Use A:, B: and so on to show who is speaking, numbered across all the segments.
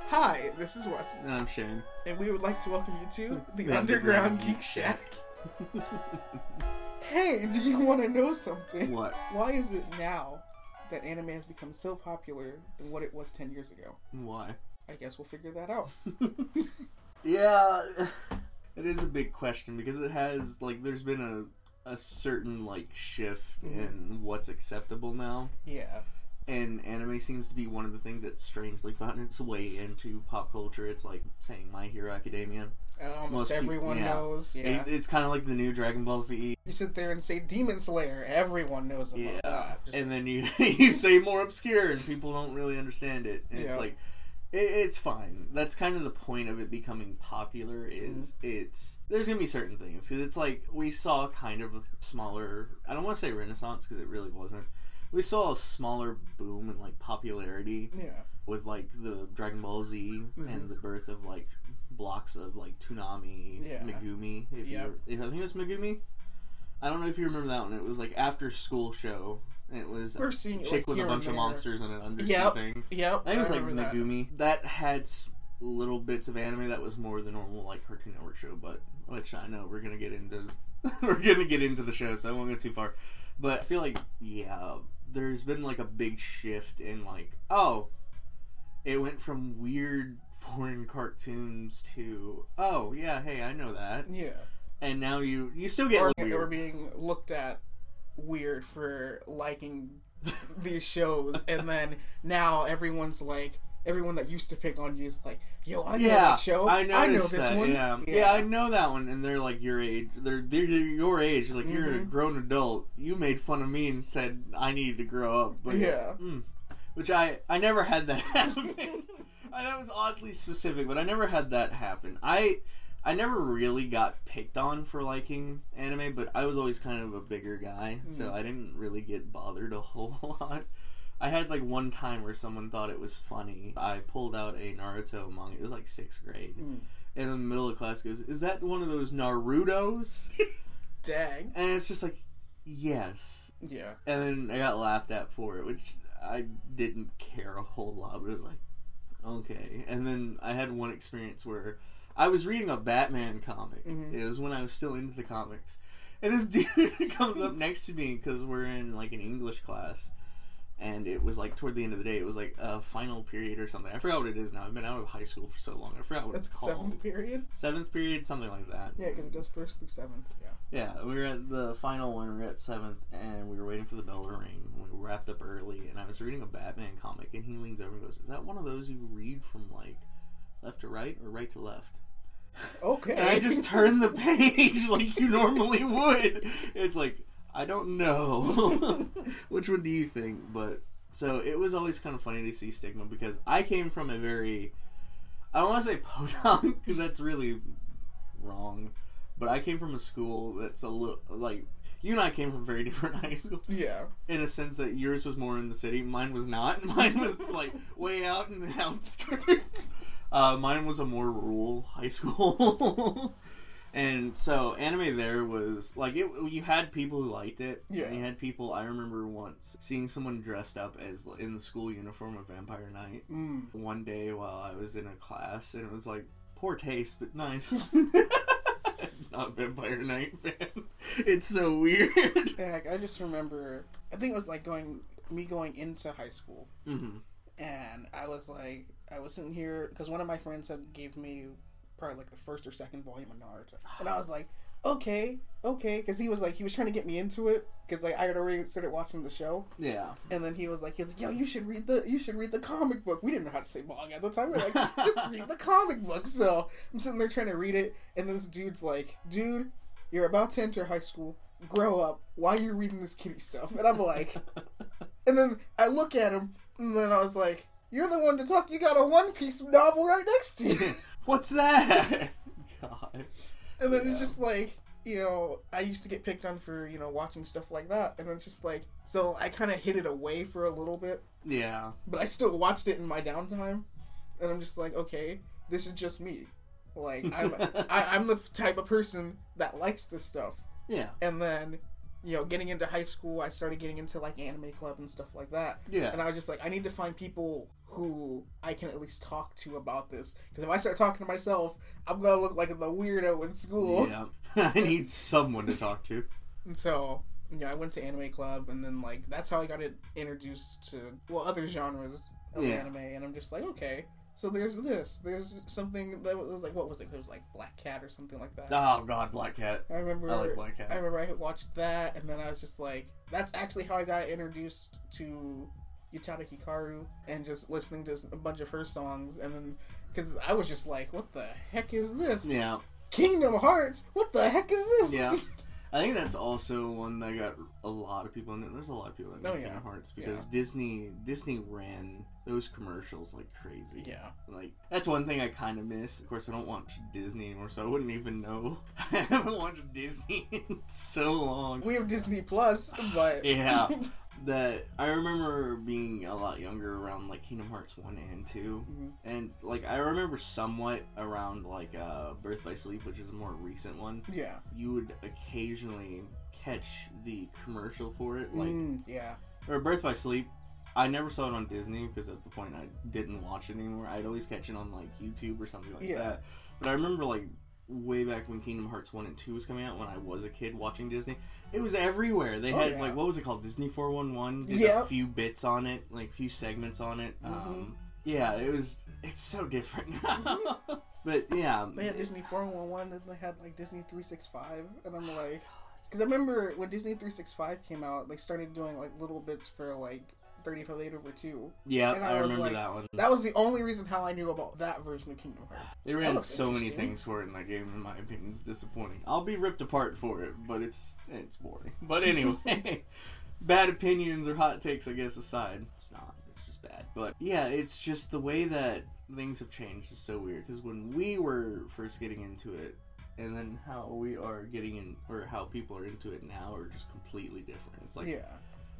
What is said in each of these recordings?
A: Hi, this is Wes,
B: And I'm Shane.
A: and we would like to welcome you to the,
B: The
A: Underground,
B: Underground
A: Geek Shack. hey, do you want to know something?
B: What?
A: Why is it now that anime has become so popular than what it was 10 years ago?
B: Why?
A: I guess we'll figure that out.
B: Yeah, it is a big question because it has like there's been a a certain like shift
A: Mhm.
B: in what's acceptable now,
A: Yeah.
B: And anime seems to be one of the things that strangely found its way into pop culture. It's like saying My Hero Academia.
A: Almost
B: Most
A: everyone
B: yeah.
A: knows. Yeah.
B: It, it's kind of like the new Dragon Ball Z.
A: you sit there and say Demon Slayer, everyone knows about
B: Yeah,
A: that. Just-
B: and then you you say more obscure and people don't really understand it, and it's like. It, it's fine. That's kind of the point of it becoming popular. Is
A: Mm-hmm.
B: it's there's gonna be certain things because it's like we saw kind of a smaller. I don't want to say renaissance because it really wasn't. We saw a smaller boom in like popularity
A: yeah.
B: with like the Dragon Ball Z
A: Mhm.
B: and the birth of like blocks of like Toonami,
A: Yeah.
B: Miguzi. If
A: Yep.
B: you, if I think it was Miguzi. I don't know if you remember that one. It was like after school show. and It was
A: We're seeing
B: chick
A: like,
B: with a bunch of monsters and an undersea
A: Yep.
B: thing.
A: Yep.
B: I think it was like
A: remember that.
B: That had s- little bits of anime that was more the normal like Cartoon Network show, but which I know we're gonna get into. we're gonna get into the show, so I won't go too far. But I feel like yeah, there's been like a big shift in like oh, it went from weird foreign cartoons to oh yeah hey I know that,
A: Yeah.
B: and now you you still get
A: or,
B: like,
A: or being looked at weird for liking these shows, and then now everyone's like, everyone that used to pick on you is like, "Yo, I know
B: yeah,
A: that show.
B: I
A: I know this
B: that.
A: one.
B: Yeah. yeah, I know that one, and they're like your age. They're they're your age. Like you're a
A: Mhm.
B: grown adult. You made fun of me and said I needed to grow up. But
A: Yeah.
B: mm. which I I never had that happen. I, that was oddly specific, but I never had that happen. I I never really got picked on for liking anime, but I was always kind of a bigger guy, so
A: Mm.
B: I didn't really get bothered a whole lot. I had like one time where someone thought it was funny. I pulled out a Naruto manga. It was like sixth grade.
A: Mm.
B: And in the middle of class goes, Is that one of those Narutos?
A: Dang.
B: and it's just like, Yes.
A: Yeah.
B: And then I got laughed at for it, which I didn't care a whole lot, but it was like, okay. And then I had one experience where I was reading a Batman comic.
A: Mhm.
B: It was when I was still into the comics. And this dude comes up next to me because we're in like an English class. And it was like toward the end of the day, it was like a final period or something. I forgot what it is now. I've been out of high school for so long. I forgot what
A: That's
B: it's called.
A: seventh period.
B: Seventh period, something like that.
A: Yeah, because it goes first through seventh. Yeah.
B: Yeah, we were at the final one. We were at seventh, and we were waiting for the bell to ring. We wrapped up early, and I was reading a Batman comic, and he leans over and goes, "Is that one of those you read from like left to right or right to left?"
A: Okay.
B: And I just turned the page like you normally would. It's like I don't know. Which one do you think? But so it was always kind of funny to see stigma because I came from a very I don't want to say podunk because that's really wrong, but I came from a school that's a little like you and I came from very different high schools
A: yeah.
B: in a sense that yours was more in the city, mine was not. Mine was like way out in the outskirts. Uh, mine was a more rural high school. And so anime there was like it. You had people who liked it.
A: Yeah.
B: And you had people. I remember once seeing someone dressed up as in the school uniform of Vampire Knight
A: Mm.
B: one day while I was in a class, and it was like poor taste, but nice. Not Vampire Knight fan. It's so weird.
A: Yeah, I just remember. I think it was like going me going into high school,
B: hmm
A: and I was like, I was sitting here because one of my friends had gave me probably like the first or second volume of Naruto, and I was like, okay, okay, because he was like he was trying to get me into it because like I had already started watching the show,
B: Yeah.
A: and then he was like, he was like, yo, you should read the you should read the comic book. We didn't know how to say manga at the time. We are like, just read the comic book. So I'm sitting there trying to read it, and this dude's like, dude, you're about to enter high school. Grow up. Why are you reading this kitty stuff? And I'm like, and then I look at him, and then I was like, you're the one to talk. You got a One Piece novel right next to you.
B: What's that? God.
A: And then
B: Yeah.
A: it's just like, you know, I used to get picked on for, you know, watching stuff like that. And then it's just like, so I kind of hid it away for a little bit,
B: Yeah.
A: but I still watched it in my downtime. And I'm just like, okay, this is just me. Like, I'm, I, I'm the type of person that likes this stuff.
B: Yeah.
A: And then you know, getting into high school, I started getting into like anime club and stuff like that.
B: Yeah.
A: And I was just like, I need to find people who I can at least talk to about this. Because if I start talking to myself, I'm gonna look like the weirdo in school.
B: Yeah. I need someone to talk to.
A: And so, yeah, I went to anime club, and then like that's how I got it introduced to well other genres of
B: Yeah.
A: anime. And I'm just like, okay, so there's this, there's something that was like, what was it? It was like Black Cat or something like that.
B: Oh God, Black Cat.
A: I remember.
B: I like Black Cat.
A: I remember I watched that, and then I was just like, that's actually how I got introduced to Utada Hikaru and just listening to a bunch of her songs, and then because I was just like, what the heck is this?
B: Yeah.
A: Kingdom Hearts. What the heck is this?
B: Yeah. I think that's also one that got a lot of people in it. There's a lot of people in
A: Oh,
B: Kingdom. Hearts because
A: Yeah.
B: Disney Disney ran those commercials like crazy.
A: yeah.
B: Like that's one thing I kind of miss. Of course, I don't watch Disney anymore, so I wouldn't even know. I haven't watched Disney in so long.
A: We have Disney Plus, but
B: Yeah. That I remember being a lot younger around like Kingdom Hearts one and 2
A: Mhm.
B: and like I remember somewhat around like uh, Birth by Sleep, which is a more recent one.
A: yeah,
B: You would occasionally catch the commercial for it, like
A: Mm, yeah,
B: or Birth by Sleep. I never saw it on Disney because at the point I didn't watch it anymore. I'd always catch it on like YouTube or something like
A: Yeah.
B: that. But I remember like way back when Kingdom Hearts 1 and 2 was coming out when I was a kid watching Disney. It was everywhere. They
A: Oh,
B: had
A: yeah.
B: like what was it called? Disney 411 did
A: Yep.
B: a few bits on it, like a few segments on it.
A: Mm-hmm.
B: Um yeah, it was it's so different now. but yeah.
A: they had Disney Four One One, and they had like Disney Three Six Five, and I'm like, because I remember when Disney Three Six Five came out, they started doing like little bits for like Thirty Five Eight Over Two.
B: Yeah,
A: and
B: I,
A: I
B: remember
A: like,
B: that one.
A: That was the only reason how I knew about that version of Kingdom Hearts.
B: They ran so many things for it in that game. In my opinion, it's disappointing. I'll be ripped apart for it, but it's it's boring. But anyway, bad opinions or hot takes, I guess aside, it's not. It's just bad. But yeah, it's just the way that things have changed is so weird. Because when we were first getting into it, and then how we are getting in, or how people are into it now, are just completely different. It's like
A: yeah,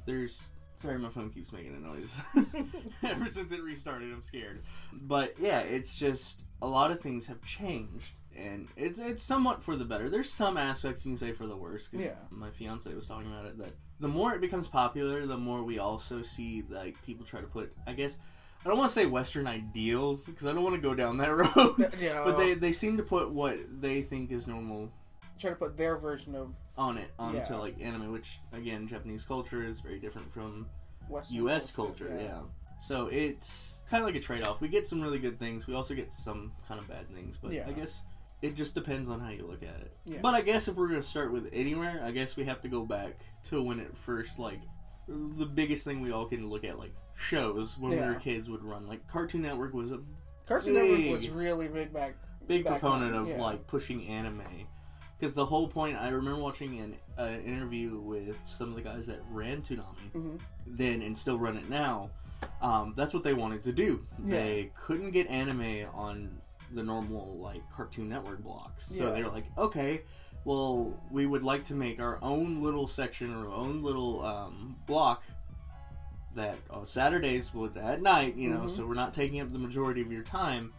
B: there's sorry my phone keeps making a noise ever since it restarted i'm scared but yeah it's just a lot of things have changed and it's it's somewhat for the better there's some aspects you can say for the worse 'cause
A: Yeah.
B: my fiance was talking about it that the more it becomes popular the more we also see like people try to put i guess i don't want to say western ideals because i don't want to go down that road
A: yeah.
B: but they they seem to put what they think is normal
A: try to put their version of
B: on it onto
A: Yeah.
B: like anime which again japanese culture is very different from
A: Western
B: U.S. culture, yeah. So it's kind of like a trade-off. We get some really good things. We also get some kind of bad things, but
A: Yeah.
B: I guess it just depends on how you look at it.
A: Yeah.
B: But I guess if we're gonna start with anywhere, I guess we have to go back to when it first like the biggest thing we all can look at like shows when we were kids would run. Like Cartoon Network was a
A: Cartoon Network was really big back.
B: big
A: back
B: proponent
A: on,
B: of
A: yeah.
B: like pushing anime because the whole point i remember watching an uh, interview with some of the guys that ran Toonami
A: Mhm.
B: then and still run it now um, that's what they wanted to do they couldn't get anime on the normal like cartoon network blocks so
A: Yeah.
B: they were like okay well we would like to make our own little section or our own little um, block that uh, Saturdays would at night, you know,
A: Mhm.
B: so we're not taking up the majority of your time.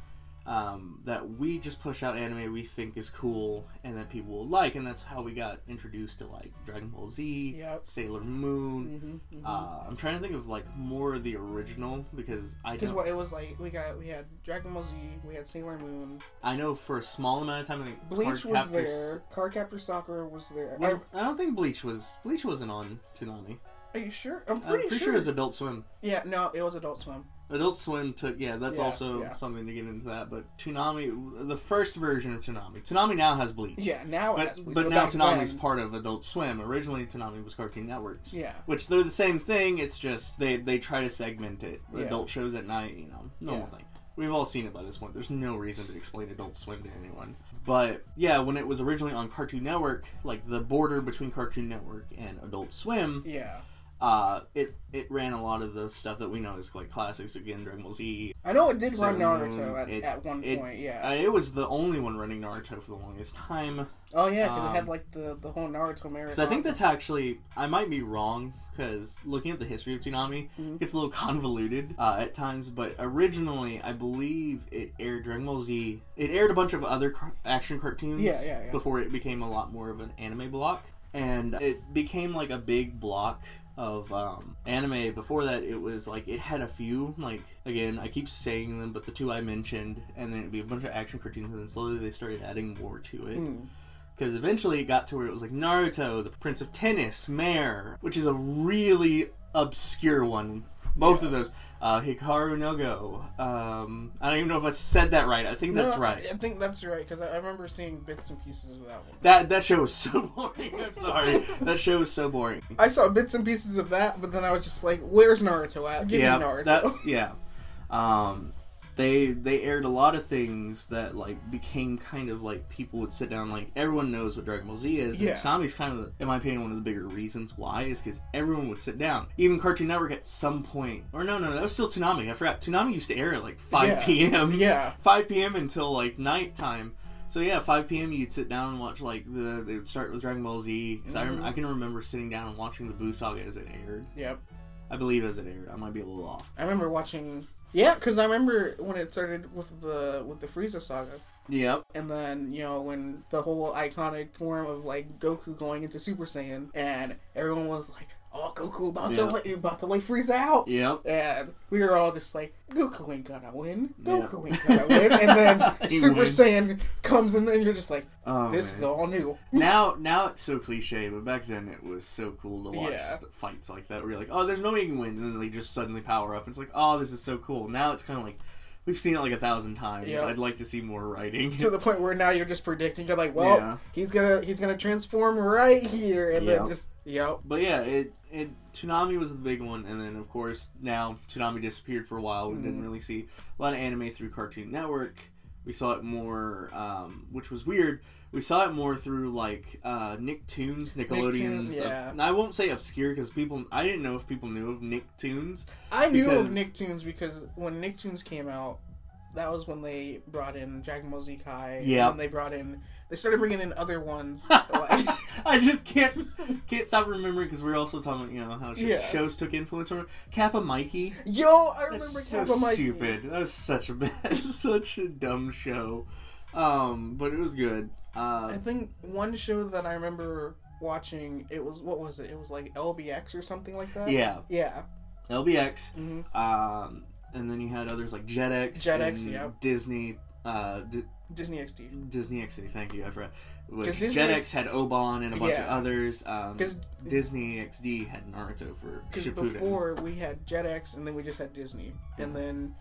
B: Um, that we just push out anime we think is cool and that people will like, and that's how we got introduced to like Dragon Ball Z,
A: Yep.
B: Sailor Moon.
A: Mm-hmm.
B: Uh, I'm trying to think of like more of the original because I
A: Because it was like, we got we had Dragon Ball Z, we had Sailor Moon,
B: I know for a small amount of time, I think
A: Bleach was
B: Cardcaptor-
A: there, Cardcaptor Sakura was there.
B: Was, I don't think Bleach was Bleach wasn't on Toonami.
A: Are you sure? I'm
B: I'm
A: pretty,
B: pretty
A: sure.
B: sure it was Adult Swim.
A: yeah, no, it was Adult Swim.
B: Adult Swim took yeah, that's
A: Yeah,
B: also
A: yeah.
B: something to get into that. But Toonami, the first version of Toonami, Toonami now has Bleach.
A: Yeah, now it
B: But,
A: has Bleach,
B: but now
A: back
B: Toonami's
A: then-
B: part of Adult Swim. Originally, Toonami was Cartoon Networks.
A: Yeah.
B: Which they're the same thing. It's just they they try to segment it.
A: Yeah.
B: Adult shows at night, you know, normal
A: Yeah.
B: thing. We've all seen it by this point. There's no reason to explain Adult Swim to anyone. But yeah, when it was originally on Cartoon Network, like the border between Cartoon Network and Adult Swim,
A: Yeah,
B: uh, it it ran a lot of the stuff that we know as like classics. Again, Dragon Ball Z,
A: I know it did run Naruto
B: Moon,
A: at,
B: it-
A: at one
B: it-
A: point. Yeah.
B: Uh, it was the only one running Naruto for the longest time.
A: oh yeah, because
B: um,
A: it had like the the whole Naruto marathon.
B: Because I think that's actually I might be wrong because looking at the history of Toonami,
A: Mhm.
B: it's a little convoluted uh, at times. But originally, I believe it aired Dragon Ball Z. It aired a bunch of other car- action cartoons.
A: Yeah, yeah, yeah.
B: Before it became a lot more of an anime block. and it became like a big block of um, anime. Before that, it was like it had a few. Like again, I keep saying them, but the two I mentioned, and then it'd be a bunch of action cartoons, and then slowly they started adding more to it.
A: Mm.
B: Because eventually it got to where it was like Naruto, the Prince of Tennis, Mare, which is a really obscure one. Both
A: Yeah.
B: of those. Uh, Hikaru no Go. Um, I don't even know if I said that right. I think that's right.
A: I, I think that's right because I, I remember seeing bits and pieces of that one.
B: That that show was so boring. I'm sorry. that show was so boring.
A: I saw bits and pieces of that, but then I was just like, "Where's Naruto at? Give
B: yeah,
A: me Naruto."
B: yeah. Um, they they aired a lot of things that like became kind of like people would sit down like everyone knows what Dragon Ball Z is.
A: Yeah.
B: And Toonami's kind of, in my opinion, one of the bigger reasons why is because everyone would sit down. Even Cartoon Network at some point, or no, no, that was still Toonami. I forgot. Toonami used to air at like five
A: Yeah.
B: p.m.
A: Yeah.
B: 5 p.m. until like nighttime. So yeah, 5 p.m. you'd sit down and watch like the they would start with Dragon Ball Z because I rem-
A: Mhm.
B: I can remember sitting down and watching the Buu Saga as it aired.
A: Yep.
B: I believe as it aired. I might be a little off.
A: I remember watching. Yeah, because I remember when it started with the with the Frieza saga,
B: Yep.
A: and then you know when the whole iconic form of like Goku going into Super Saiyan, and everyone was like, "Oh, Goku about
B: Yeah.
A: to lay, about to lay Frieza out,"
B: Yep.
A: and we were all just like, "Goku ain't gonna win.
B: Yeah.
A: Goku ain't gonna win." And then Super
B: wins.
A: Saiyan comes in, and you're just like,
B: Oh,
A: "This is all new."
B: now now it's so cliche, but back then it was so cool to watch
A: Yeah.
B: fights like that where you're like, oh, there's no way you can win, and then they just suddenly power up. It's like, oh, this is so cool. Now it's kind of like we've seen it like a thousand times.
A: Yeah.
B: I'd like to see more writing.
A: to the point where now you're just predicting. You're like, well,
B: Yeah.
A: he's gonna he's gonna transform right here, and
B: Yep.
A: then just yep,
B: But yeah, it it Toonami was the big one, and then of course now Toonami disappeared for a while. We
A: Mm-hmm.
B: didn't really see a lot of anime through Cartoon Network. We saw it more, um, which was weird. We saw it more through like uh, Nicktoons, Nickelodeon's.
A: Nicktoons, yeah.
B: and I won't say obscure because people. I didn't know if people knew of Nicktoons.
A: I knew of Nicktoons because when Nicktoons came out, that was when they brought in Dragon Ball Z Kai.
B: Yep.
A: and they brought in they started bringing in other ones. like,
B: I just can't can't stop remembering because we are also talking about you know how sh-
A: Yeah.
B: shows took influence from it. Kappa Mikey.
A: yo, I remember
B: That's so
A: Kappa Mikey.
B: stupid. That was such a bad, such a dumb show. Um, but it was good. Uh,
A: I think one show that I remember watching it was what was it? It was like LBX or something like that.
B: yeah,
A: yeah.
B: LBX.
A: hmm
B: Um, and then you had others like Jetix,
A: Jetix,
B: and. Disney, uh, D-
A: Disney XD.
B: Disney XD. Thank you, I forgot. Which
A: Disney
B: Jetix
A: X-
B: had Oban and a bunch of
A: Yeah.
B: others. Um,
A: 'Cause-
B: Disney XD had Naruto for
A: Because
B: Shippuden.
A: before we had Jetix and then we just had Disney, and then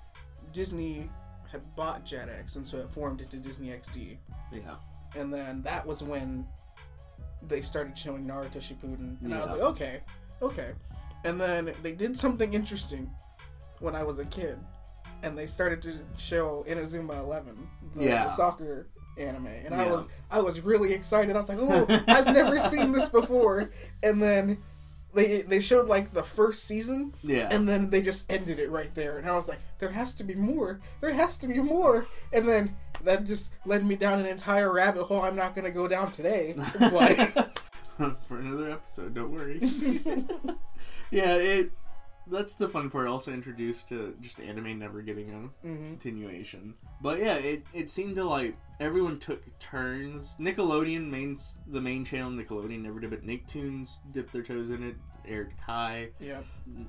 A: Disney had bought Jetix, and so it formed into Disney XD.
B: yeah,
A: and then that was when they started showing Naruto Shippuden, and I was like, okay, okay. And then they did something interesting when I was a kid, and they started to show Inazuma Eleven, the,
B: Yeah.
A: the soccer anime, and I was I was really excited. I was like, oh, I've never seen this before. And then they they showed like the first season,
B: yeah.
A: and then they just ended it right there. And I was like, there has to be more. There has to be more. And then that just led me down an entire rabbit hole I'm not going to go down today. But
B: for another episode. Don't worry. yeah, it. That's the fun part. Also introduced to just anime never getting a
A: Mhm.
B: continuation. But yeah, it it seemed to like everyone took turns. Nickelodeon main the main channel Nickelodeon never did, but Nicktoons dipped their toes in it. Aired Kai,
A: yeah,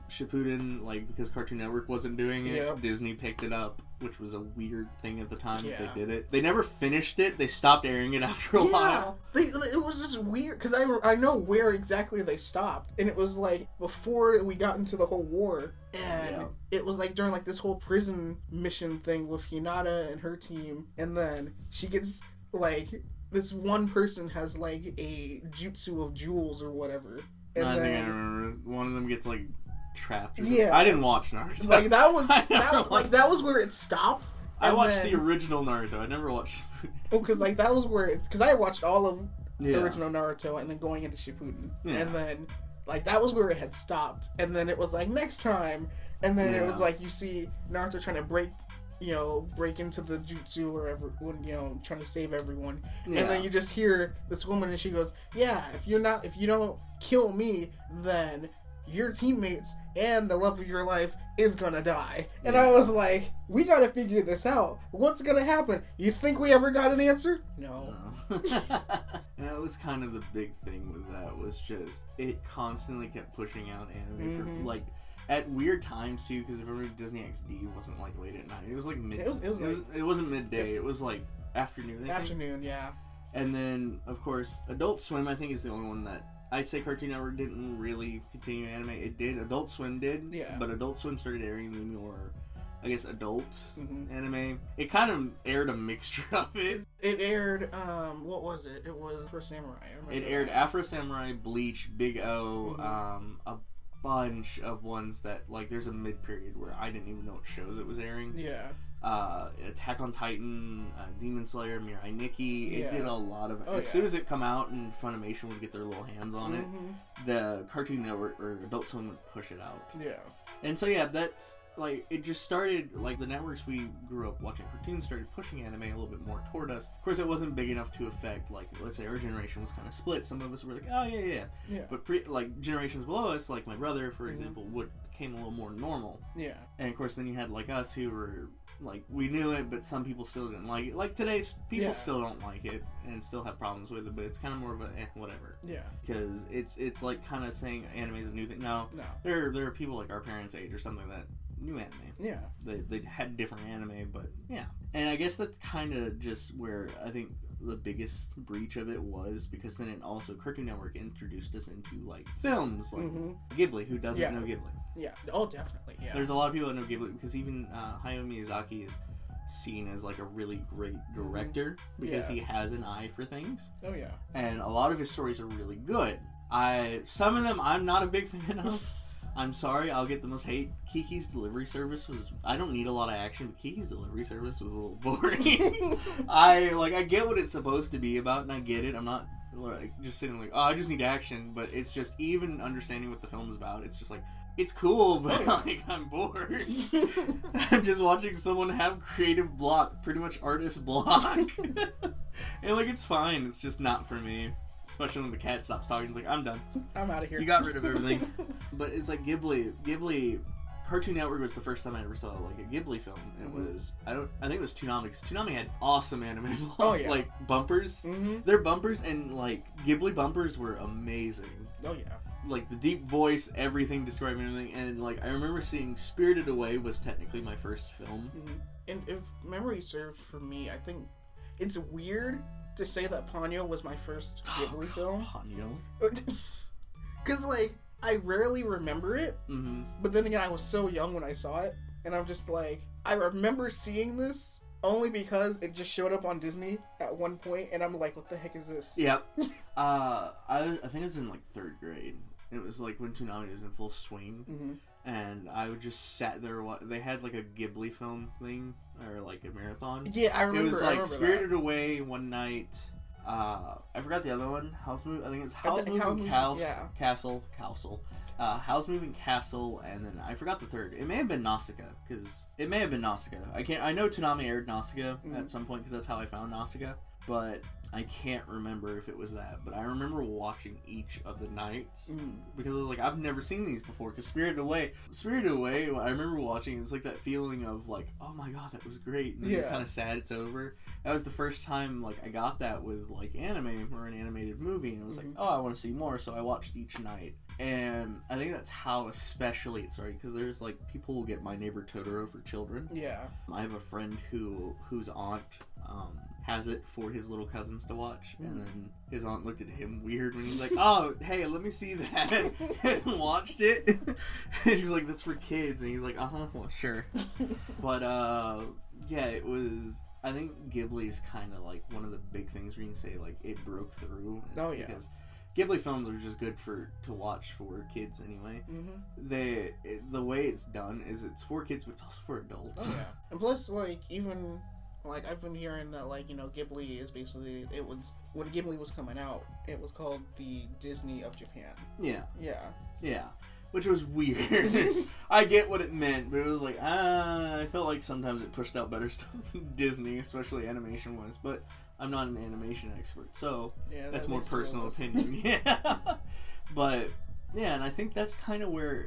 B: Shippuden, like because Cartoon Network wasn't doing it,
A: Yep.
B: Disney picked it up, which was a weird thing at the time that
A: Yeah.
B: they did it. They never finished it. They stopped airing it after a
A: yeah.
B: while.
A: They, it was just weird because I, I know where exactly they stopped, and it was like before we got into the whole war, and
B: Yeah.
A: it was like during like this whole prison mission thing with Hinata and her team, and then she gets like this one person has like a jutsu of jewels or whatever, and
B: I think I remember one of them gets like trapped. Or.
A: Yeah.
B: I didn't watch Naruto.
A: like that was that, like that was where it stopped.
B: I watched
A: then-
B: the original Naruto. I never watched.
A: Oh, because like that was where it's because I watched all of
B: yeah.
A: the original Naruto and then going into Shippuden,
B: Yeah.
A: and then like that was where it had stopped, and then it was like next time, and then it was like you see Naruto trying to break, you know, break into the jutsu or ever, when you know, trying to save everyone,
B: Yeah.
A: and then you just hear this woman and she goes, "Yeah, if you're not, if you don't kill me, then." your teammates and the love of your life is gonna die. And
B: Yeah.
A: I was like, we gotta figure this out. What's gonna happen? You think we ever got an answer? No.
B: and that was kind of the big thing with that was just it constantly kept pushing out anime
A: Mhm.
B: for like at weird times too because if remember Disney XD wasn't like late at night it was like mid
A: It was- it was
B: it wasn't midday it was like afternoon I think.
A: Afternoon, yeah.
B: and then of course Adult Swim I think is the only one that I say Cartoon Network didn't really continue anime it did Adult Swim did
A: Yeah.
B: but Adult Swim started airing the more I guess adult
A: hmm
B: anime it kind of aired a mixture of it
A: It aired, um, what was it? It was for Samurai. I remember
B: It aired
A: that.
B: Afro Samurai, Bleach, Big O,
A: Mhm.
B: um, a bunch of ones that like there's a mid period where I didn't even know what shows it was airing.
A: Yeah.
B: Uh, Attack on Titan, uh, Demon Slayer, Mirai Nikki. It
A: Yeah.
B: did a lot of.
A: Oh,
B: as
A: yeah.
B: soon as it come out and Funimation would get their little hands on it,
A: Mhm.
B: the Cartoon Network or Adult Swim would push it out.
A: Yeah.
B: And so yeah, that's like it just started like the networks we grew up watching cartoons started pushing anime a little bit more toward us. Of course, it wasn't big enough to affect like let's say our generation was kind of split. Some of us were like, oh yeah, yeah,
A: Yeah.
B: but pre- like generations below us, like my brother, for
A: Mhm.
B: example, would came a little more normal.
A: Yeah.
B: And of course, then you had like us who were like we knew it, but some people still didn't like it. Like today, people
A: Yeah.
B: still don't like it and still have problems with it. But it's kind of more of a eh, whatever
A: Yeah.
B: because it's it's like kind of saying anime is a new thing. No,
A: No.
B: there there are people like our parents' age or something that knew anime.
A: Yeah.
B: They they had different anime, but yeah. And I guess that's kind of just where I think the biggest breach of it was because then it also Cartoon Network introduced us into like films like
A: hmm
B: Ghibli. Who doesn't
A: Yeah.
B: know Ghibli?
A: Yeah. Oh, definitely. Yeah.
B: There's a lot of people that know Ghibli because even uh, Hayao Miyazaki is seen as like a really great director because
A: Mm-hmm. Yeah.
B: he has an eye for things
A: oh, yeah.
B: and a lot of his stories are really good. I some of them I'm not a big fan of. I'm sorry, I'll get the most hate. Kiki's delivery service was I don't need a lot of action, but Kiki's delivery service was a little boring. I like I get what it's supposed to be about and I get it. I'm not like just sitting like, oh I just need action, but it's just even understanding what the film's about, it's just like it's cool, but like I'm bored. I'm just watching someone have creative block, pretty much artist block. and like it's fine, it's just not for me. Especially when the cat stops talking, it's like I'm done.
A: I'm out of here.
B: You got rid of everything. but it's like Ghibli. Ghibli. Cartoon Network was the first time I ever saw like a Ghibli film. It
A: Mhm.
B: was I don't I think it was Toonami because Toonami had awesome anime
A: Oh, yeah.
B: like bumpers.
A: hmm
B: Their bumpers and like Ghibli bumpers were amazing
A: Oh, yeah.
B: like the deep voice, everything describing everything, and like I remember seeing Spirited Away was technically my first film.
A: hmm And if memory serves for me, I think it's weird to say that Ponyo was my first Ghibli film.
B: Ponyo.
A: Because, like, I rarely remember it,
B: Mm-hmm.
A: but then again, I was so young when I saw it, and I'm just like, I remember seeing this only because it just showed up on Disney at one point, and I'm like, what the heck is this?
B: Yep. uh, I I think it was in like third grade. It was like when Toonami was in full swing,
A: hmm
B: and I would just sat there. They had like a Ghibli film thing or like a marathon.
A: Yeah, I remember.
B: it was like Spirited Away one night. Uh, I forgot the other one. House Move. I think it's House
A: House
B: Moving Cas-
A: yeah.
B: Castle. Castle. Uh, House Moving Castle, and then I forgot the third. It may have been Nausicaa because it may have been Nausicaa. I can't. I know Toonami aired Nausicaa
A: Mhm.
B: at some point because that's how I found Nausicaa, but I can't remember if it was that. But I remember watching each of the nights
A: Mm.
B: because I was like, I've never seen these before. Because Spirited Away, Spirited Away, I remember watching. It's like that feeling of like, oh my god, that was great. And then you're kind of sad it's over. That was the first time like I got that with like anime or an animated movie, and I was
A: Mhm.
B: like, oh, I want to see more. So I watched each night, and I think that's how especially it started because there's like people will get My Neighbor Totoro for children.
A: Yeah.
B: I have a friend who whose aunt um, has it for his little cousins to watch, and then his aunt looked at him weird when he's like, "Oh, hey, let me see that," and watched it. and she's like, "That's for kids," and he's like, "Uh huh, well, sure." but uh, yeah, it was. I think Ghibli is kind of like one of the big things where you can say like it broke through.
A: Oh, yeah.
B: because Ghibli films are just good for to watch for kids anyway.
A: hmm
B: They it, the way it's done is it's for kids, but it's also for adults.
A: Oh yeah. And plus, like even like I've been hearing that like you know Ghibli is basically it was when Ghibli was coming out, it was called the Disney of Japan.
B: yeah.
A: Yeah.
B: Yeah, which was weird. I get what it meant, but it was like ah, I felt like sometimes it pushed out better stuff than Disney, especially animation wise. But I'm not an animation expert, so
A: Yeah.
B: that's more
A: makes two of
B: personal opinion. Yeah, but yeah, and I think that's kind of where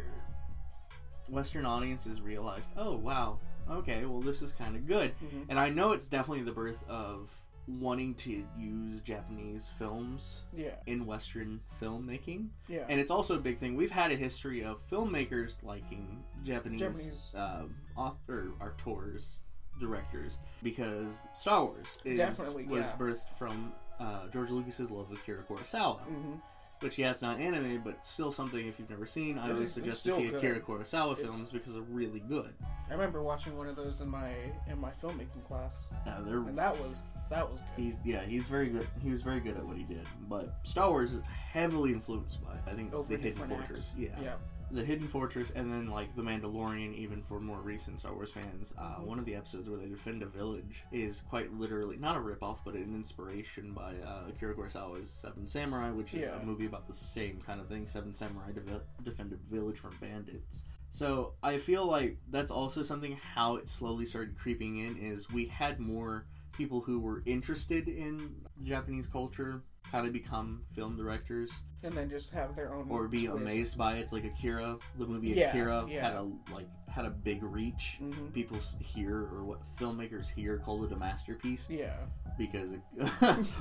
B: Western audiences realized, oh wow, okay, well this is kind of good,
A: Mhm.
B: and I know it's definitely the birth of wanting to use Japanese films
A: Yeah,
B: in Western filmmaking,
A: yeah.
B: and it's also a big thing. We've had a history of filmmakers liking Japanese,
A: Japanese.
B: um, author, auteurs, directors, because Star Wars is,
A: Definitely,
B: was
A: yeah.
B: birthed from uh, George Lucas's love of Akira Kurosawa.
A: hmm
B: Which yeah, it's not anime, but still something if you've never seen, I always suggest to see
A: good.
B: Akira Kurosawa
A: It-
B: films because they're really good.
A: I remember watching one of those in my in my filmmaking class,
B: Uh, they're
A: and that was that was good.
B: he's yeah he's very good. He was very good at what he did. But Star Wars is heavily influenced by I think it's
A: Over
B: the Hidden Fortress.
A: acts.
B: Yeah.
A: Yeah,
B: the Hidden Fortress, and then like the Mandalorian. Even for more recent Star Wars fans, uh,
A: Mhm.
B: one of the episodes where they defend a village is quite literally not a ripoff, but an inspiration by uh, Akira Kurosawa's Seven Samurai, which is
A: Yeah.
B: a movie about the same kind of thing. Seven Samurai de- defend a village from bandits. So I feel like that's also something how it slowly started creeping in is we had more people who were interested in Japanese culture kind of become film directors
A: and then just have their own
B: or be
A: twist.
B: amazed by it. It's like Akira, the movie
A: Yeah,
B: Akira
A: yeah.
B: had a like had a big reach.
A: Mhm.
B: People here or what filmmakers here called it a masterpiece
A: Yeah,
B: because it,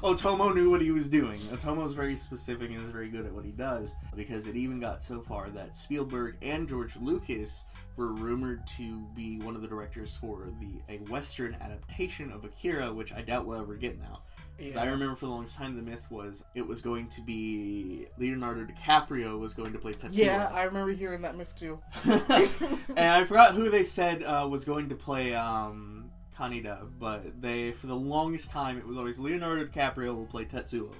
B: Otomo knew what he was doing. Otomo's very specific and is very good at what he does because it even got so far that Spielberg and George Lucas were rumored to be one of the directors for the a Western adaptation of Akira, which I doubt we'll ever get now. 'Cause
A: yeah.
B: I remember for the longest time the myth was it was going to be Leonardo DiCaprio was going to play Tetsuo.
A: Yeah, I remember hearing that myth too.
B: and I forgot who they said uh, was going to play um, Kaneda, but they for the longest time it was always Leonardo DiCaprio will play Tetsuo,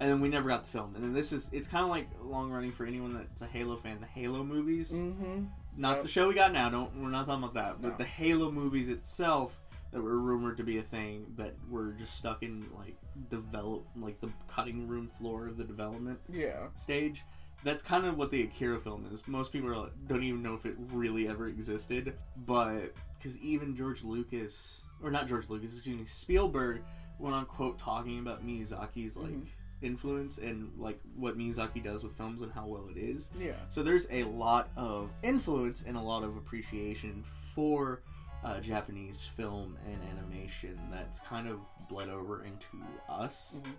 B: and then we never got the film. And then this is it's kind of like long running for anyone that's a Halo fan. The Halo movies,
A: Mm-hmm.
B: not
A: Yep.
B: the show we got now. Don't we're not talking about that, but
A: No.
B: the Halo movies itself that were rumored to be a thing that were just stuck in like develop like the cutting room floor of the development
A: Yeah.
B: stage. That's kind of what the Akira film is. Most people are, don't even know if it really ever existed, but because even George Lucas, or not George Lucas, excuse me, Spielberg went on quote talking about Miyazaki's like
A: Mhm.
B: influence and like what Miyazaki does with films and how well it is.
A: Yeah.
B: So there's a lot of influence and a lot of appreciation for uh, Japanese film and animation that's kind of bled over into us
A: Mhm.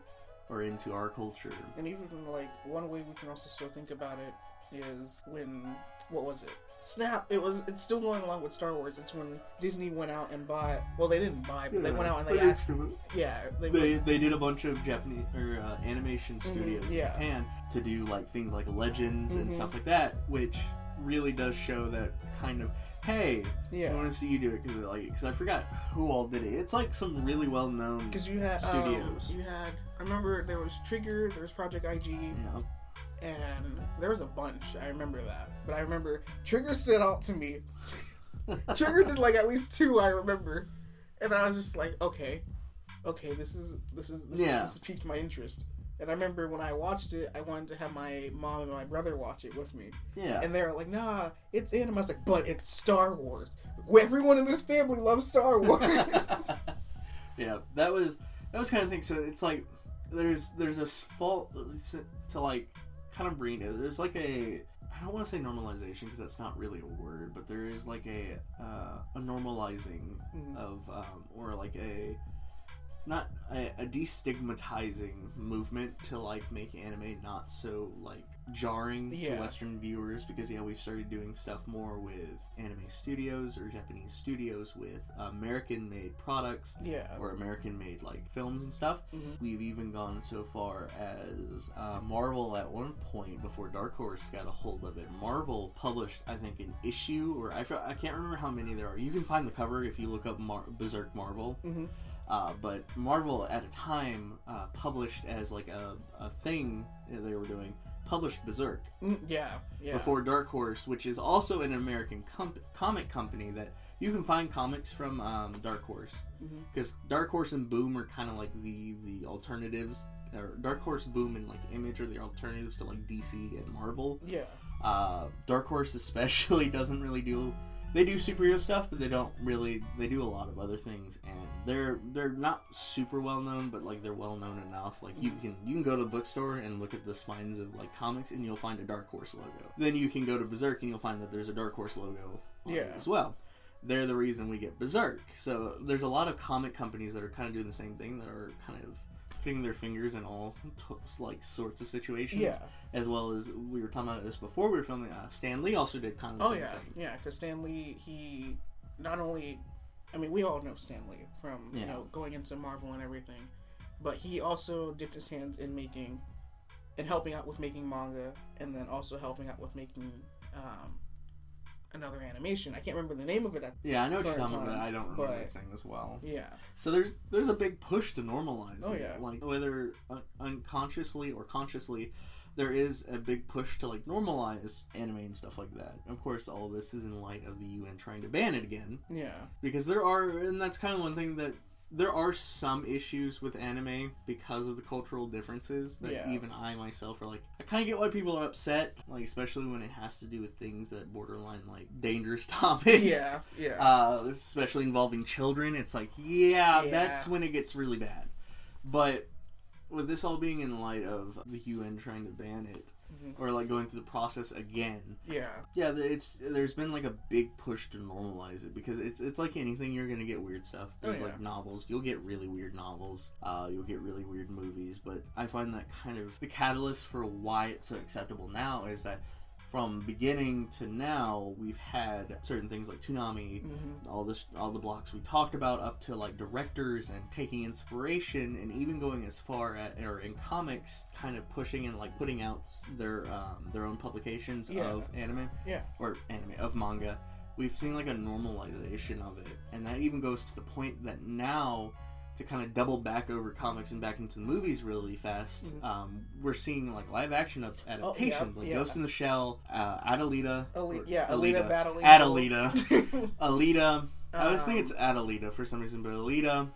B: or into our culture.
A: And even like one way we can also still think about it is when what was it? Snap. It was. It's still going along with Star Wars. It's when Disney went out and bought. Well, they didn't buy, but they went out and they asked. Yeah, they.
B: They, they did a bunch of Japanese or uh, animation
A: Mhm,
B: studios
A: yeah.
B: in Japan to do like things like Legends and
A: Mhm.
B: stuff like that, which really does show that kind of hey, I want to see you do it because like because I forgot who all did it. It's like some really well known
A: Because you had
B: Studios.
A: Um, you had. I remember there was Trigger. There was Project IG.
B: yeah.
A: and there was a bunch. I remember that, but I remember Trigger stood out to me. Trigger did like at least two. I remember, and I was just like, okay, okay, this is this is this,
B: Yeah.
A: this has piqued my interest. And I remember when I watched it, I wanted to have my mom and my brother watch it with me,
B: yeah.
A: and they were like, "Nah, it's anime." I was like, "But it's Star Wars. Everyone in this family loves Star Wars."
B: yeah, that was that was kind of thing. So it's like there's there's this fault to like kind of bring it. There's like a I don't want to say normalization because that's not really a word, but there is like a uh, a normalizing
A: Mhm.
B: of um, or like a not a, a destigmatizing movement to like make anime not so like jarring to Western viewers because yeah we've started doing stuff more with anime studios or Japanese studios with American made products
A: yeah.
B: or American made like films and stuff.
A: Mhm.
B: We've even gone so far as uh, Marvel at one point before Dark Horse got a hold of it. Marvel published, I think, an issue or I I can't remember how many there are. You can find the cover if you look up Mar- Berserk Marvel.
A: Mhm.
B: Uh, but Marvel at a time uh, published as like a, a thing that they were doing published Berserk
A: Mm, yeah, yeah.
B: before Dark Horse, which is also an American com- comic company that you can find comics from um, Dark Horse because Dark Horse and Boom are kind of like the the alternatives. Or Dark Horse, Boom, and like Image are the alternatives to like DC and Marvel.
A: Yeah.
B: Uh, Dark Horse especially doesn't really do they do superhero stuff, but they don't really. They do a lot of other things, and they're they're not super well known, but like they're well known enough. Like you can you can go to the bookstore and look at the spines of like comics, and you'll find a Dark Horse logo. Then you can go to Berserk, and you'll find that there's a Dark Horse logo
A: Yeah.
B: as well. They're the reason we get Berserk. So there's a lot of comic companies that are kind of doing the same thing that are kind of their fingers in all t- like sorts of situations.
A: Yeah.
B: As well as we were talking about this before we were filming. Uh, Stan Lee also did kind of the
A: Oh
B: same
A: yeah,
B: thing.
A: yeah. Because Stan Lee, he not only, I mean, we all know Stan Lee from you know going into Marvel and everything, but he also dipped his hands in making, and helping out with making manga, and then also helping out with making um, another animation. I can't remember the name of it. At,
B: Yeah, I know what you're talking about. I don't remember
A: but-
B: that saying as well.
A: yeah,
B: So there's there's a big push to normalize
A: Oh,
B: it.
A: yeah.
B: Like whether un- unconsciously or consciously, there is a big push to like normalize anime and stuff like that. Of course, all of this is in light of the UN trying to ban it again
A: yeah,
B: because there are, and that's kind of one thing that there are some issues with anime because of the cultural differences that
A: Yeah.
B: even I myself are like I kind of get why people are upset, like especially when it has to do with things that borderline like dangerous topics.
A: yeah, yeah.
B: uh, especially involving children. It's like, yeah,
A: Yeah.
B: that's when it gets really bad. But with this all being in light of the UN trying to ban it,
A: Mhm.
B: or like going through the process again,
A: yeah,
B: yeah, there- it's there's been like a big push to normalize it because it's it's like anything you're gonna get weird stuff.
A: Oh,
B: There's
A: yeah.
B: like novels, you'll get really weird novels, uh, you'll get really weird movies. But I find that kind of the catalyst for why it's so acceptable now is that from beginning to now we've had certain things like Toonami,
A: hmm
B: all this all the blocks we talked about up to like directors and taking inspiration and even going as far at or in comics kind of pushing and like putting out their um, their own publications
A: Yeah.
B: of anime.
A: Yeah,
B: or anime of manga. We've seen like a normalization of it. And that even goes to the point that now to kind of double back over comics and back into the movies really fast
A: Mhm.
B: um, we're seeing like live action of adaptations like
A: yeah.
B: ghost in the shell uh, Adelita
A: Ali- yeah. Alita, Battle
B: Adelita Alita. I always think
A: Um,
B: it's Adelita for some reason, but Alita.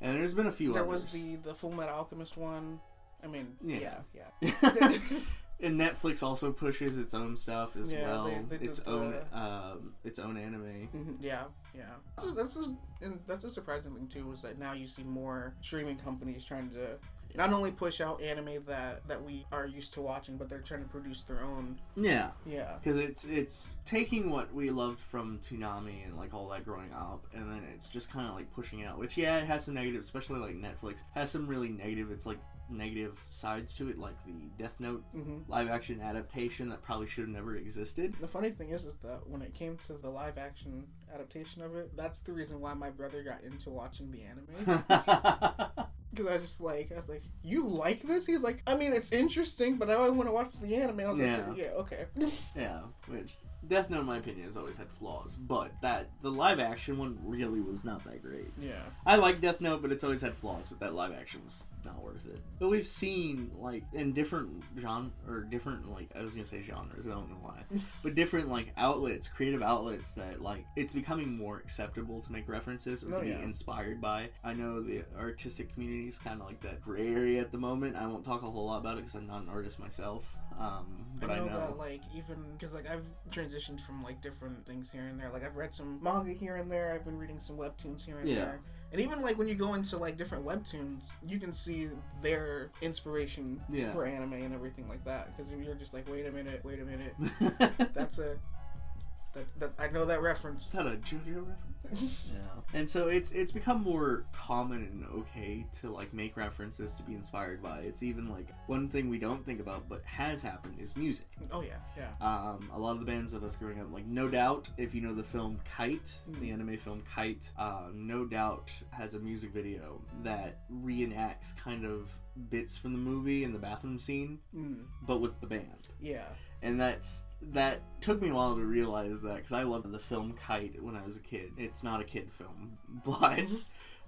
B: And there's been a few
A: There
B: others.
A: was the the Full Metal Alchemist one. I mean,
B: Yeah.
A: yeah, yeah.
B: and Netflix also pushes its own stuff as
A: Yeah,
B: well.
A: they- they
B: its own
A: the-
B: um, its own anime.
A: Mhm, Yeah, yeah. This is, this is, and that's a surprising thing too. Is that now you see more streaming companies trying to not only push out anime that that we are used to watching, but they're trying to produce their own.
B: Yeah,
A: Yeah,
B: because it's it's taking what we loved from Toonami and like all that growing up, and then it's just kind of like pushing it out. Which yeah, it has some negative, especially like Netflix has some really negative. It's like negative sides to it, like the Death Note
A: hmm
B: live action adaptation that probably should have never existed.
A: The funny thing is, is that when it came to the live action adaptation of it, that's the reason why my brother got into watching the anime. Because I just like, I was like, "You like this?" He's like, "I mean, it's interesting, but I want to watch the anime." I was
B: Yeah.
A: like, "Yeah, okay."
B: Yeah, which Death Note, in my opinion, has always had flaws, but that the live action one really was not that great.
A: yeah,
B: I like Death Note, but it's always had flaws. But that live action was not worth it. But we've seen like in different genre or different like I was gonna say genres. I don't know why, but different like outlets, creative outlets that like it's becoming more acceptable to make references or
A: Oh,
B: be
A: yeah.
B: inspired by. I know the artistic community is kind of like that gray area at the moment. I won't talk a whole lot about it because I'm not an artist myself. Um, but
A: I
B: I
A: know,
B: know.
A: that like even because like I've transitioned from like different things here and there. Like I've read some manga here and there. I've been reading some webtoons here and
B: Yeah.
A: there. And even like when you go into like different webtoons, you can see their inspiration
B: Yeah.
A: for anime and everything like that. Because you're just like, wait a minute, wait a minute, that's a that, that I know that reference.
B: Is that a JoJo reference? yeah. And so it's it's become more common and okay to like make references to be inspired by. It's even like one thing we don't think about but has happened is music.
A: Oh yeah, yeah.
B: Um, a lot of the bands of us growing up, like No Doubt, if you know the film Kite, the anime film Kite, uh, No Doubt has a music video that reenacts kind of bits from the movie in the bathroom scene,
A: Mm,
B: but with the band
A: yeah.
B: and that's that took me a while to realize that because I loved the film Kite when I was a kid. It's not a kid film, but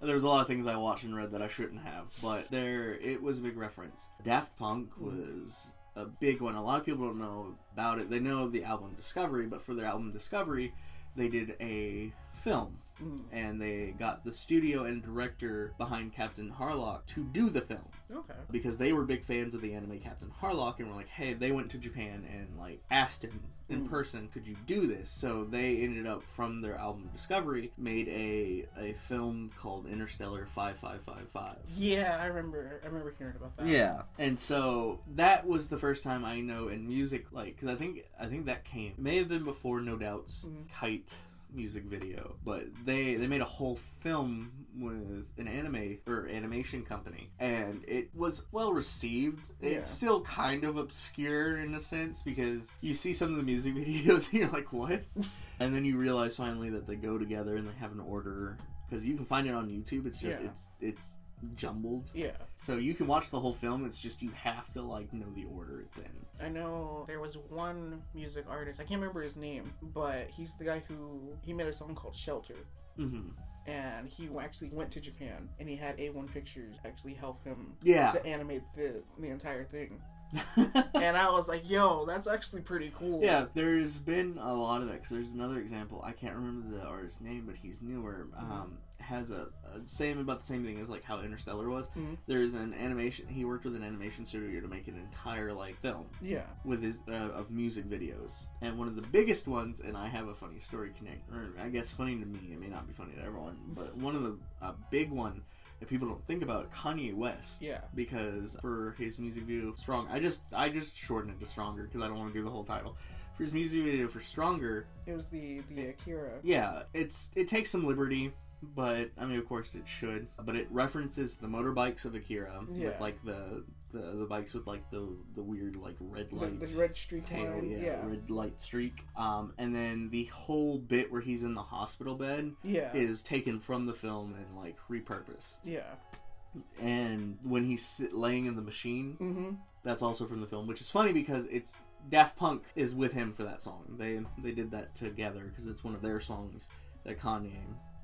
B: there was a lot of things I watched and read that I shouldn't have. But there, it was a big reference. Daft Punk hmm. was a big one. A lot of people don't know about it. They know the album Discovery, but for their album Discovery, they did a film
A: Mm.
B: and they got the studio and director behind Captain Harlock to do the film
A: Okay.
B: because they were big fans of the anime Captain Harlock and were like, hey, they went to Japan and like asked him in
A: Mm.
B: person, could you do this? So they ended up from their album Discovery made a a film called Interstellar 5555.
A: Yeah, I remember. I remember hearing about that.
B: Yeah, and so that was the first time I know in music, like, because I think I think that came may have been before No Doubt's
A: Mhm.
B: Kite music video, but they they made a whole film with an anime or animation company, and it was well received.
A: Yeah.
B: It's still kind of obscure in a sense because you see some of the music videos and you're like, what? and then you realize finally that they go together and they have an order because you can find it on YouTube. It's just
A: Yeah.
B: it's it's jumbled.
A: Yeah.
B: So you can watch the whole film. It's just you have to like know the order it's in.
A: I know there was one music artist. I can't remember his name, but he's the guy who he made a song called Shelter.
B: hmm
A: and he actually went to Japan and he had A1 Pictures actually help him
B: Yeah.
A: to animate the the entire thing. And I was like, "Yo, that's actually pretty cool."
B: yeah, there's been a lot of that. Cause there's another example. I can't remember the artist's name, but he's newer. Um, has a, a same about the same thing as like how Interstellar was.
A: Mhm.
B: There's an animation. He worked with an animation studio to make an entire like film.
A: Yeah.
B: with his uh, of music videos and one of the biggest ones and i have a funny story connect or i guess funny to me it may not be funny to everyone but one of the uh, big one that people don't think about kanye west
A: Yeah.
B: because for his music video strong i just i just shortened it to stronger because i don't want to do the whole title for his music video for stronger
A: It was the the Akira.
B: yeah it's it takes some liberty but I mean, of course, it should. But it references the motorbikes of Akira
A: Yeah.
B: with like the, the the bikes with like the the weird like red
A: The, the red streak
B: tail,
A: line.
B: yeah,
A: Yeah.
B: red light streak. Um, and then the whole bit where he's in the hospital bed
A: Yeah.
B: is taken from the film and like repurposed.
A: Yeah.
B: And when he's laying in the machine,
A: Mm-hmm.
B: that's also from the film, which is funny because it's Daft Punk is with him for that song. They they did that together because it's one of their songs that Kanye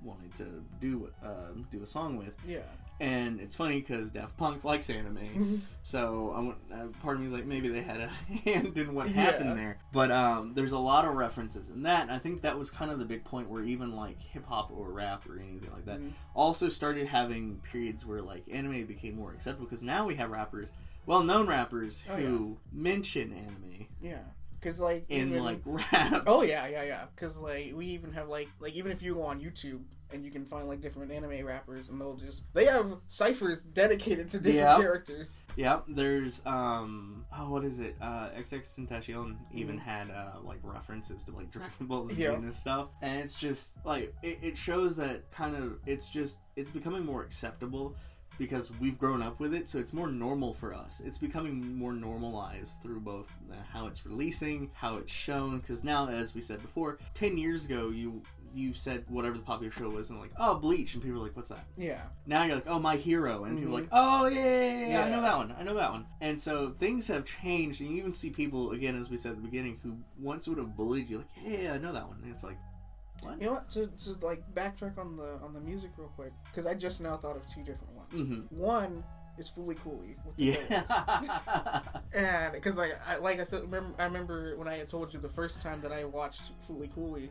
B: wanted to do uh, do a song with.
A: Yeah.
B: And it's funny because Daft Punk likes anime, so I went, uh, part of me is like maybe they had a hand in what
A: Yeah.
B: happened there. But um, there's a lot of references in that, and I think that was kind of the big point where even like hip hop or rap or anything like that
A: Mhm.
B: also started having periods where like anime became more acceptable because now we have rappers, well-known rappers
A: Oh,
B: who mention anime
A: Yeah. Because like
B: in
A: even-
B: like rap.
A: Oh yeah, yeah, yeah. Because like we even have like like even if you go on YouTube and you can find like different anime rappers and they'll just they have ciphers dedicated to different
B: Yep.
A: characters.
B: Yeah, there's um oh what is it? Uh XX Tentacion even
A: Mhm.
B: had uh like references to like Dragon Ball Z
A: Yeah.
B: and stuff. And it's just like it, it shows that kind of it's just it's becoming more acceptable because we've grown up with it, so it's more normal for us. It's becoming more normalized through both uh, how it's releasing, how it's shown. Because now, as we said before, ten years ago, you you said whatever the popular show was, and like, oh, Bleach, and people were like, what's that?
A: Yeah.
B: Now you're like, oh, My Hero, and people are
A: Mhm.
B: like, oh yeah, yeah, yeah, yeah, I know that one, I know that one. And so things have changed, and you even see people again, as we said at the beginning, who once would have bullied you, like, hey, yeah, I know that one, and it's like, what?
A: You know what? To, to like backtrack on the on the music real quick because I just now thought of two different ones.
B: Mm-hmm.
A: One is Fooly the
B: Yeah.
A: And because like I, like I said, remember, I remember when I had told you the first time that I watched Fooly Cooley,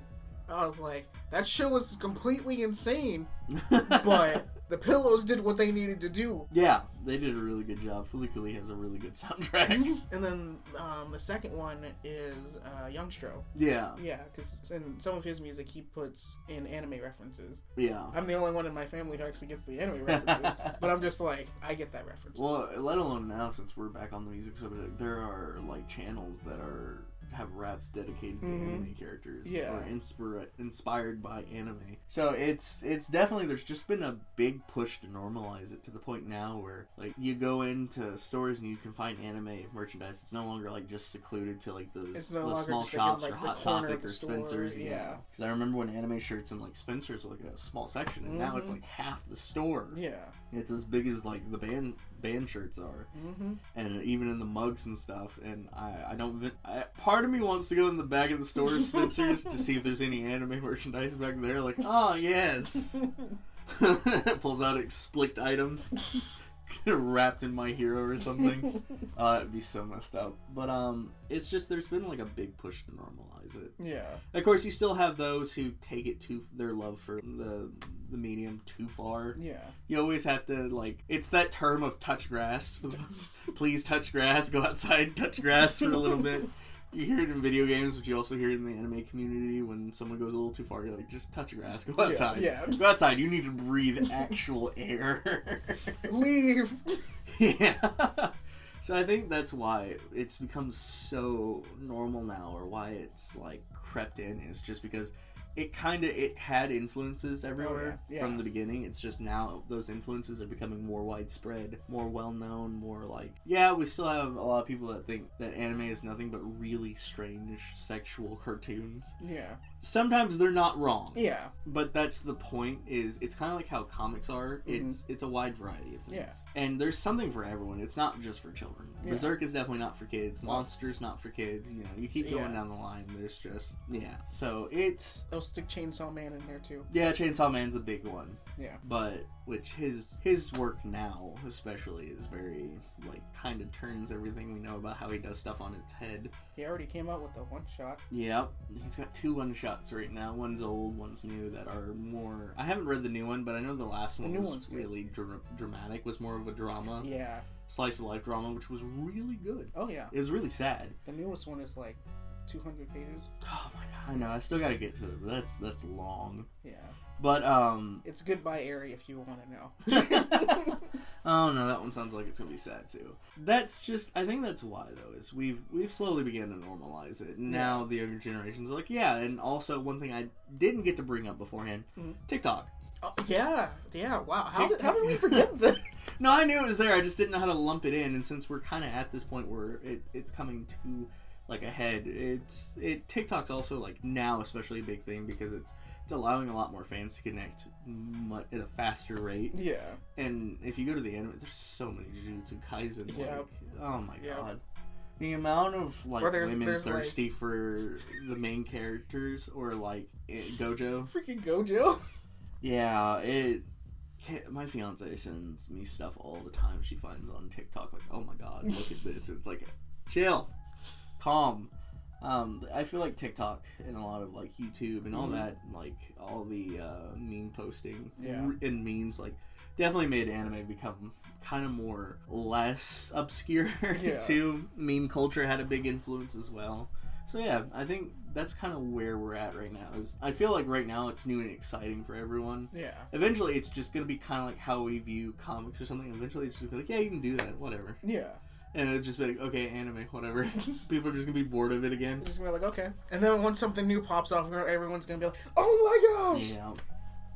A: I was like, that show was completely insane, but the Pillows did what they needed to do.
B: yeah, they did a really good job. Cooley has a really good soundtrack.
A: And then um, the second one is uh, Youngstro.
B: yeah,
A: Yeah, because in some of his music he puts in anime references.
B: yeah.
A: I'm the only one in my family who actually gets the anime references, but I'm just like, I get that reference.
B: Well, let alone now, since we're back on the music subject, there are like channels that are have raps dedicated to
A: Mhm.
B: anime characters
A: Yeah.
B: or inspira- inspired by anime. So it's it's definitely there's just been a big push to normalize it to the point now where like you go into stores and you can find anime merchandise. It's no longer like just secluded to like those,
A: no
B: those small shops
A: like,
B: or Hot Topic or
A: store,
B: Spencer's.
A: yeah.
B: because I remember when anime shirts and like Spencer's were like a small section, and now it's
A: Mhm.
B: like half the store.
A: Yeah.
B: It's as big as like the band band shirts are
A: Mm-hmm.
B: and even in the mugs and stuff. And I, I don't. I, part of me wants to go in the back of the store, Spencer's, to see if there's any anime merchandise back there. Like, oh yes, pulls out explicit items. wrapped in my hero or something. uh, it'd be so messed up. But um, it's just there's been like a big push to normalize it.
A: Yeah.
B: Of course, you still have those who take it to their love for the the medium too far.
A: Yeah.
B: You always have to like it's that term of touch grass. Please touch grass. Go outside, touch grass for a little bit. You hear it in video games, but you also hear it in the anime community when someone goes a little too far. You're like, just touch grass. Go outside.
A: yeah.
B: Go outside. You need to breathe actual air.
A: Leave.
B: yeah. So I think that's why it's become so normal now, or why it's like crept in, is just because it kind of it had influences oh, everywhere
A: yeah, yeah.
B: from the beginning. It's just now those influences are becoming more widespread, more well known, more like yeah. We still have a lot of people that think that anime is nothing but really strange sexual cartoons.
A: Yeah.
B: Sometimes they're not wrong
A: Yeah.
B: but that's the point is it's kind of like how comics are mm-hmm. it's it's a wide variety of things
A: Yeah.
B: and there's something for everyone it's not just for children
A: Yeah.
B: berserk is definitely not for kids monsters not for kids you know you keep going
A: Yeah.
B: down the line there's just yeah so it's
A: They'll stick Chainsaw Man in there too.
B: yeah chainsaw man's a big one
A: Yeah.
B: but which his his work now especially is very like kind of turns everything we know about how he does stuff on its head
A: He already came out with the one shot.
B: Yep, he's got two one shots right now. One's old, one's new. That are more. I haven't read the new one, but I know the last one
A: new
B: was really dra- dramatic. Was more of a drama,
A: Yeah.
B: slice of life drama, which was really good.
A: Oh yeah.
B: It was really sad.
A: The newest one is like 200 pages.
B: Oh my god, I know. I still got to get to it, but that's that's long.
A: Yeah.
B: But um,
A: It's Goodbye Eri if you want to know.
B: oh no, that one sounds like it's gonna be sad too. That's just. I think that's why though is we've we've slowly began to normalize it. Now the younger generations are like, yeah, and also one thing I didn't get to bring up beforehand,
A: Mhm.
B: TikTok.
A: oh, yeah. Yeah. Wow. How did, how did we forget that?
B: No, I knew it was there. I just didn't know how to lump it in. And since we're kind of at this point where it, it's coming to like ahead, it's it TikTok's also like now especially a big thing because it's it's allowing a lot more fans to connect mu- at a faster rate.
A: yeah.
B: And if you go to the anime, there's so many Jujutsu Kaisen.
A: Yeah.
B: Like, oh my
A: Yeah.
B: god. The amount of like
A: there's-
B: women
A: there's, like-
B: thirsty for the main characters or like eh, Gojo.
A: Freaking Gojo.
B: Yeah, it. My fiance sends me stuff all the time. She finds on TikTok like, "Oh my god, look at this!" It's like, chill, calm. Um, I feel like TikTok and a lot of like YouTube and all
A: Mhm.
B: that, like all the uh, meme posting
A: Yeah.
B: and memes, like definitely made anime become kind of more less obscure
A: Yeah.
B: too. Meme culture had a big influence as well. So yeah, I think that's kind of where we're at right now. Is I feel like right now it's new and exciting for everyone.
A: Yeah.
B: Eventually, it's just gonna be kind of like how we view comics or something. Eventually, it's just gonna be like, yeah, you can do that, whatever.
A: Yeah.
B: And it'll just be like, okay, anime, whatever. People are just gonna be bored of it again.
A: They're just gonna be like, okay. And then once something new pops off, everyone's gonna be like, oh my gosh!
B: Yeah.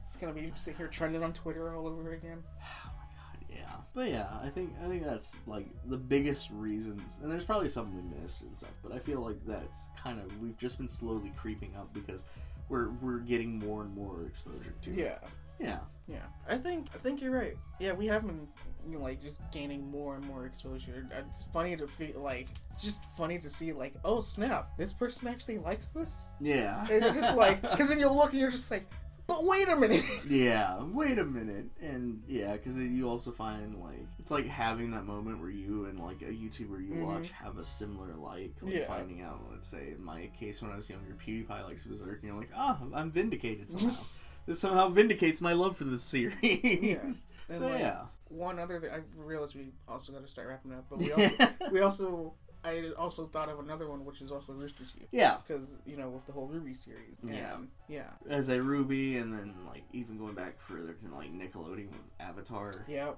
A: It's gonna be sitting here trending on Twitter all over again.
B: Oh my god, yeah. But yeah, I think I think that's like the biggest reasons, and there's probably some we missed and stuff. But I feel like that's kind of we've just been slowly creeping up because we're we're getting more and more exposure to. it.
A: Yeah.
B: Yeah.
A: Yeah. I think I think you're right. Yeah, we have been you know, like just gaining more and more exposure. It's funny to feel like just funny to see like, oh snap, this person actually likes this.
B: Yeah.
A: And you're just like, because then you'll look and you're just like, but wait a minute.
B: Yeah, wait a minute. And yeah, because you also find like it's like having that moment where you and like a YouTuber you
A: Mhm.
B: watch have a similar like, like
A: Yeah.
B: finding out. Let's say in my case when I was younger, PewDiePie likes Berserk, and you're like, ah, I'm vindicated somehow. this somehow vindicates my love for this series.
A: And,
B: so
A: like,
B: yeah.
A: One other thing, I realized we also got to start wrapping up, but we also, we also, I also thought of another one, which is also Rooster Teeth.
B: yeah.
A: Because, you know, with the whole RWBY series.
B: Yeah.
A: And, yeah.
B: As a RWBY, and then like even going back further to like Nickelodeon with Avatar.
A: Yeah.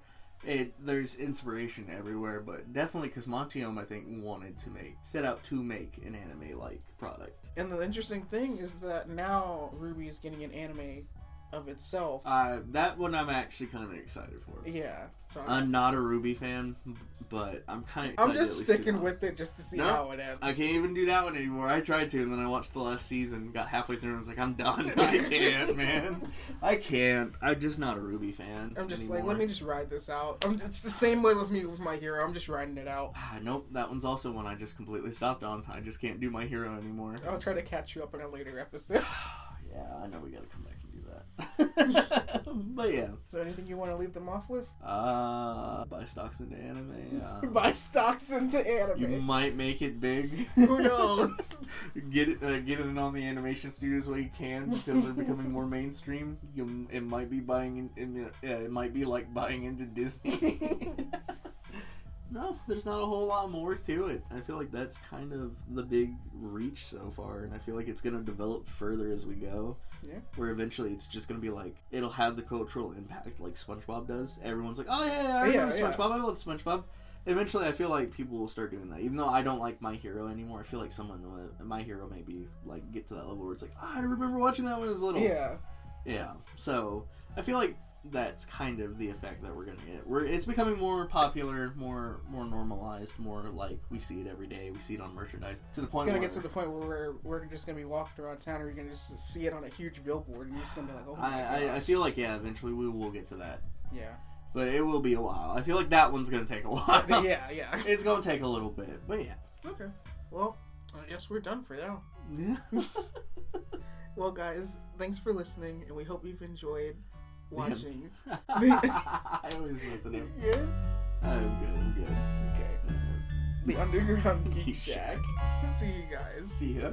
B: it there's inspiration everywhere, but definitely because Monty Oum I think wanted to make set out to make an anime like product.
A: And the interesting thing is that now RWBY is getting an anime of itself.
B: Uh, that one I'm actually kind of excited for.
A: yeah. So I'm,
B: I'm not a RWBY fan, but I'm kind of.
A: I'm just sticking with it just to see
B: No,
A: how it ends.
B: I can't even do that one anymore. I tried to, and then I watched the last season, got halfway through, and was like, I'm done. I can't, man. I can't. I'm just not a RWBY fan.
A: I'm just
B: anymore.
A: like, let me just ride this out. I'm, it's the same way with me with my hero. I'm just riding it out.
B: Ah, nope, that one's also one I just completely stopped on. I just can't do my hero anymore.
A: I'll try to catch you up in a later episode.
B: Yeah, I know we gotta come back and do that. but yeah.
A: So anything you want to leave them off with?
B: Uh, buy stocks into anime. Uh,
A: Buy stocks into anime.
B: you might make it big.
A: Who knows?
B: get it, uh, get it on the animation studios while you can because they're becoming more mainstream. You, it might be buying in, in the, yeah, it might be like buying into Disney. No, there's not a whole lot more to it. I feel like that's kind of the big reach so far, and I feel like it's gonna develop further as we go.
A: Yeah.
B: Where eventually it's just gonna be like it'll have the cultural impact like SpongeBob does. Everyone's like, oh yeah, yeah I
A: Yeah,
B: remember
A: yeah.
B: SpongeBob. I love SpongeBob. Eventually, I feel like people will start doing that. Even though I don't like My Hero anymore, I feel like someone, uh, My Hero, maybe like get to that level where it's like, "Ah, I remember watching that when I was little.
A: yeah.
B: Yeah. So I feel like that's kind of the effect that we're gonna get. Where it's becoming more popular, more more normalized, more like we see it every day. We see it on merchandise to the point.
A: It's
B: gonna
A: get to the point where we're, we're just gonna be walking around town, or you're gonna just see it on a huge billboard, and you're just gonna be like, "Oh my
B: I, I, I feel like yeah, eventually we will get to that,
A: yeah,
B: but it will be a while. I feel like that one's gonna take a while.
A: yeah, yeah.
B: it's gonna take a little bit, but yeah.
A: Okay. Well, I guess we're done for now.
B: Yeah.
A: Well, guys, thanks for listening, and we hope you've enjoyed watching.
B: I always listen.
A: yeah.
B: I'm good. I'm good.
A: Okay. The Underground
B: Geek
A: Shack. See you guys.
B: see ya.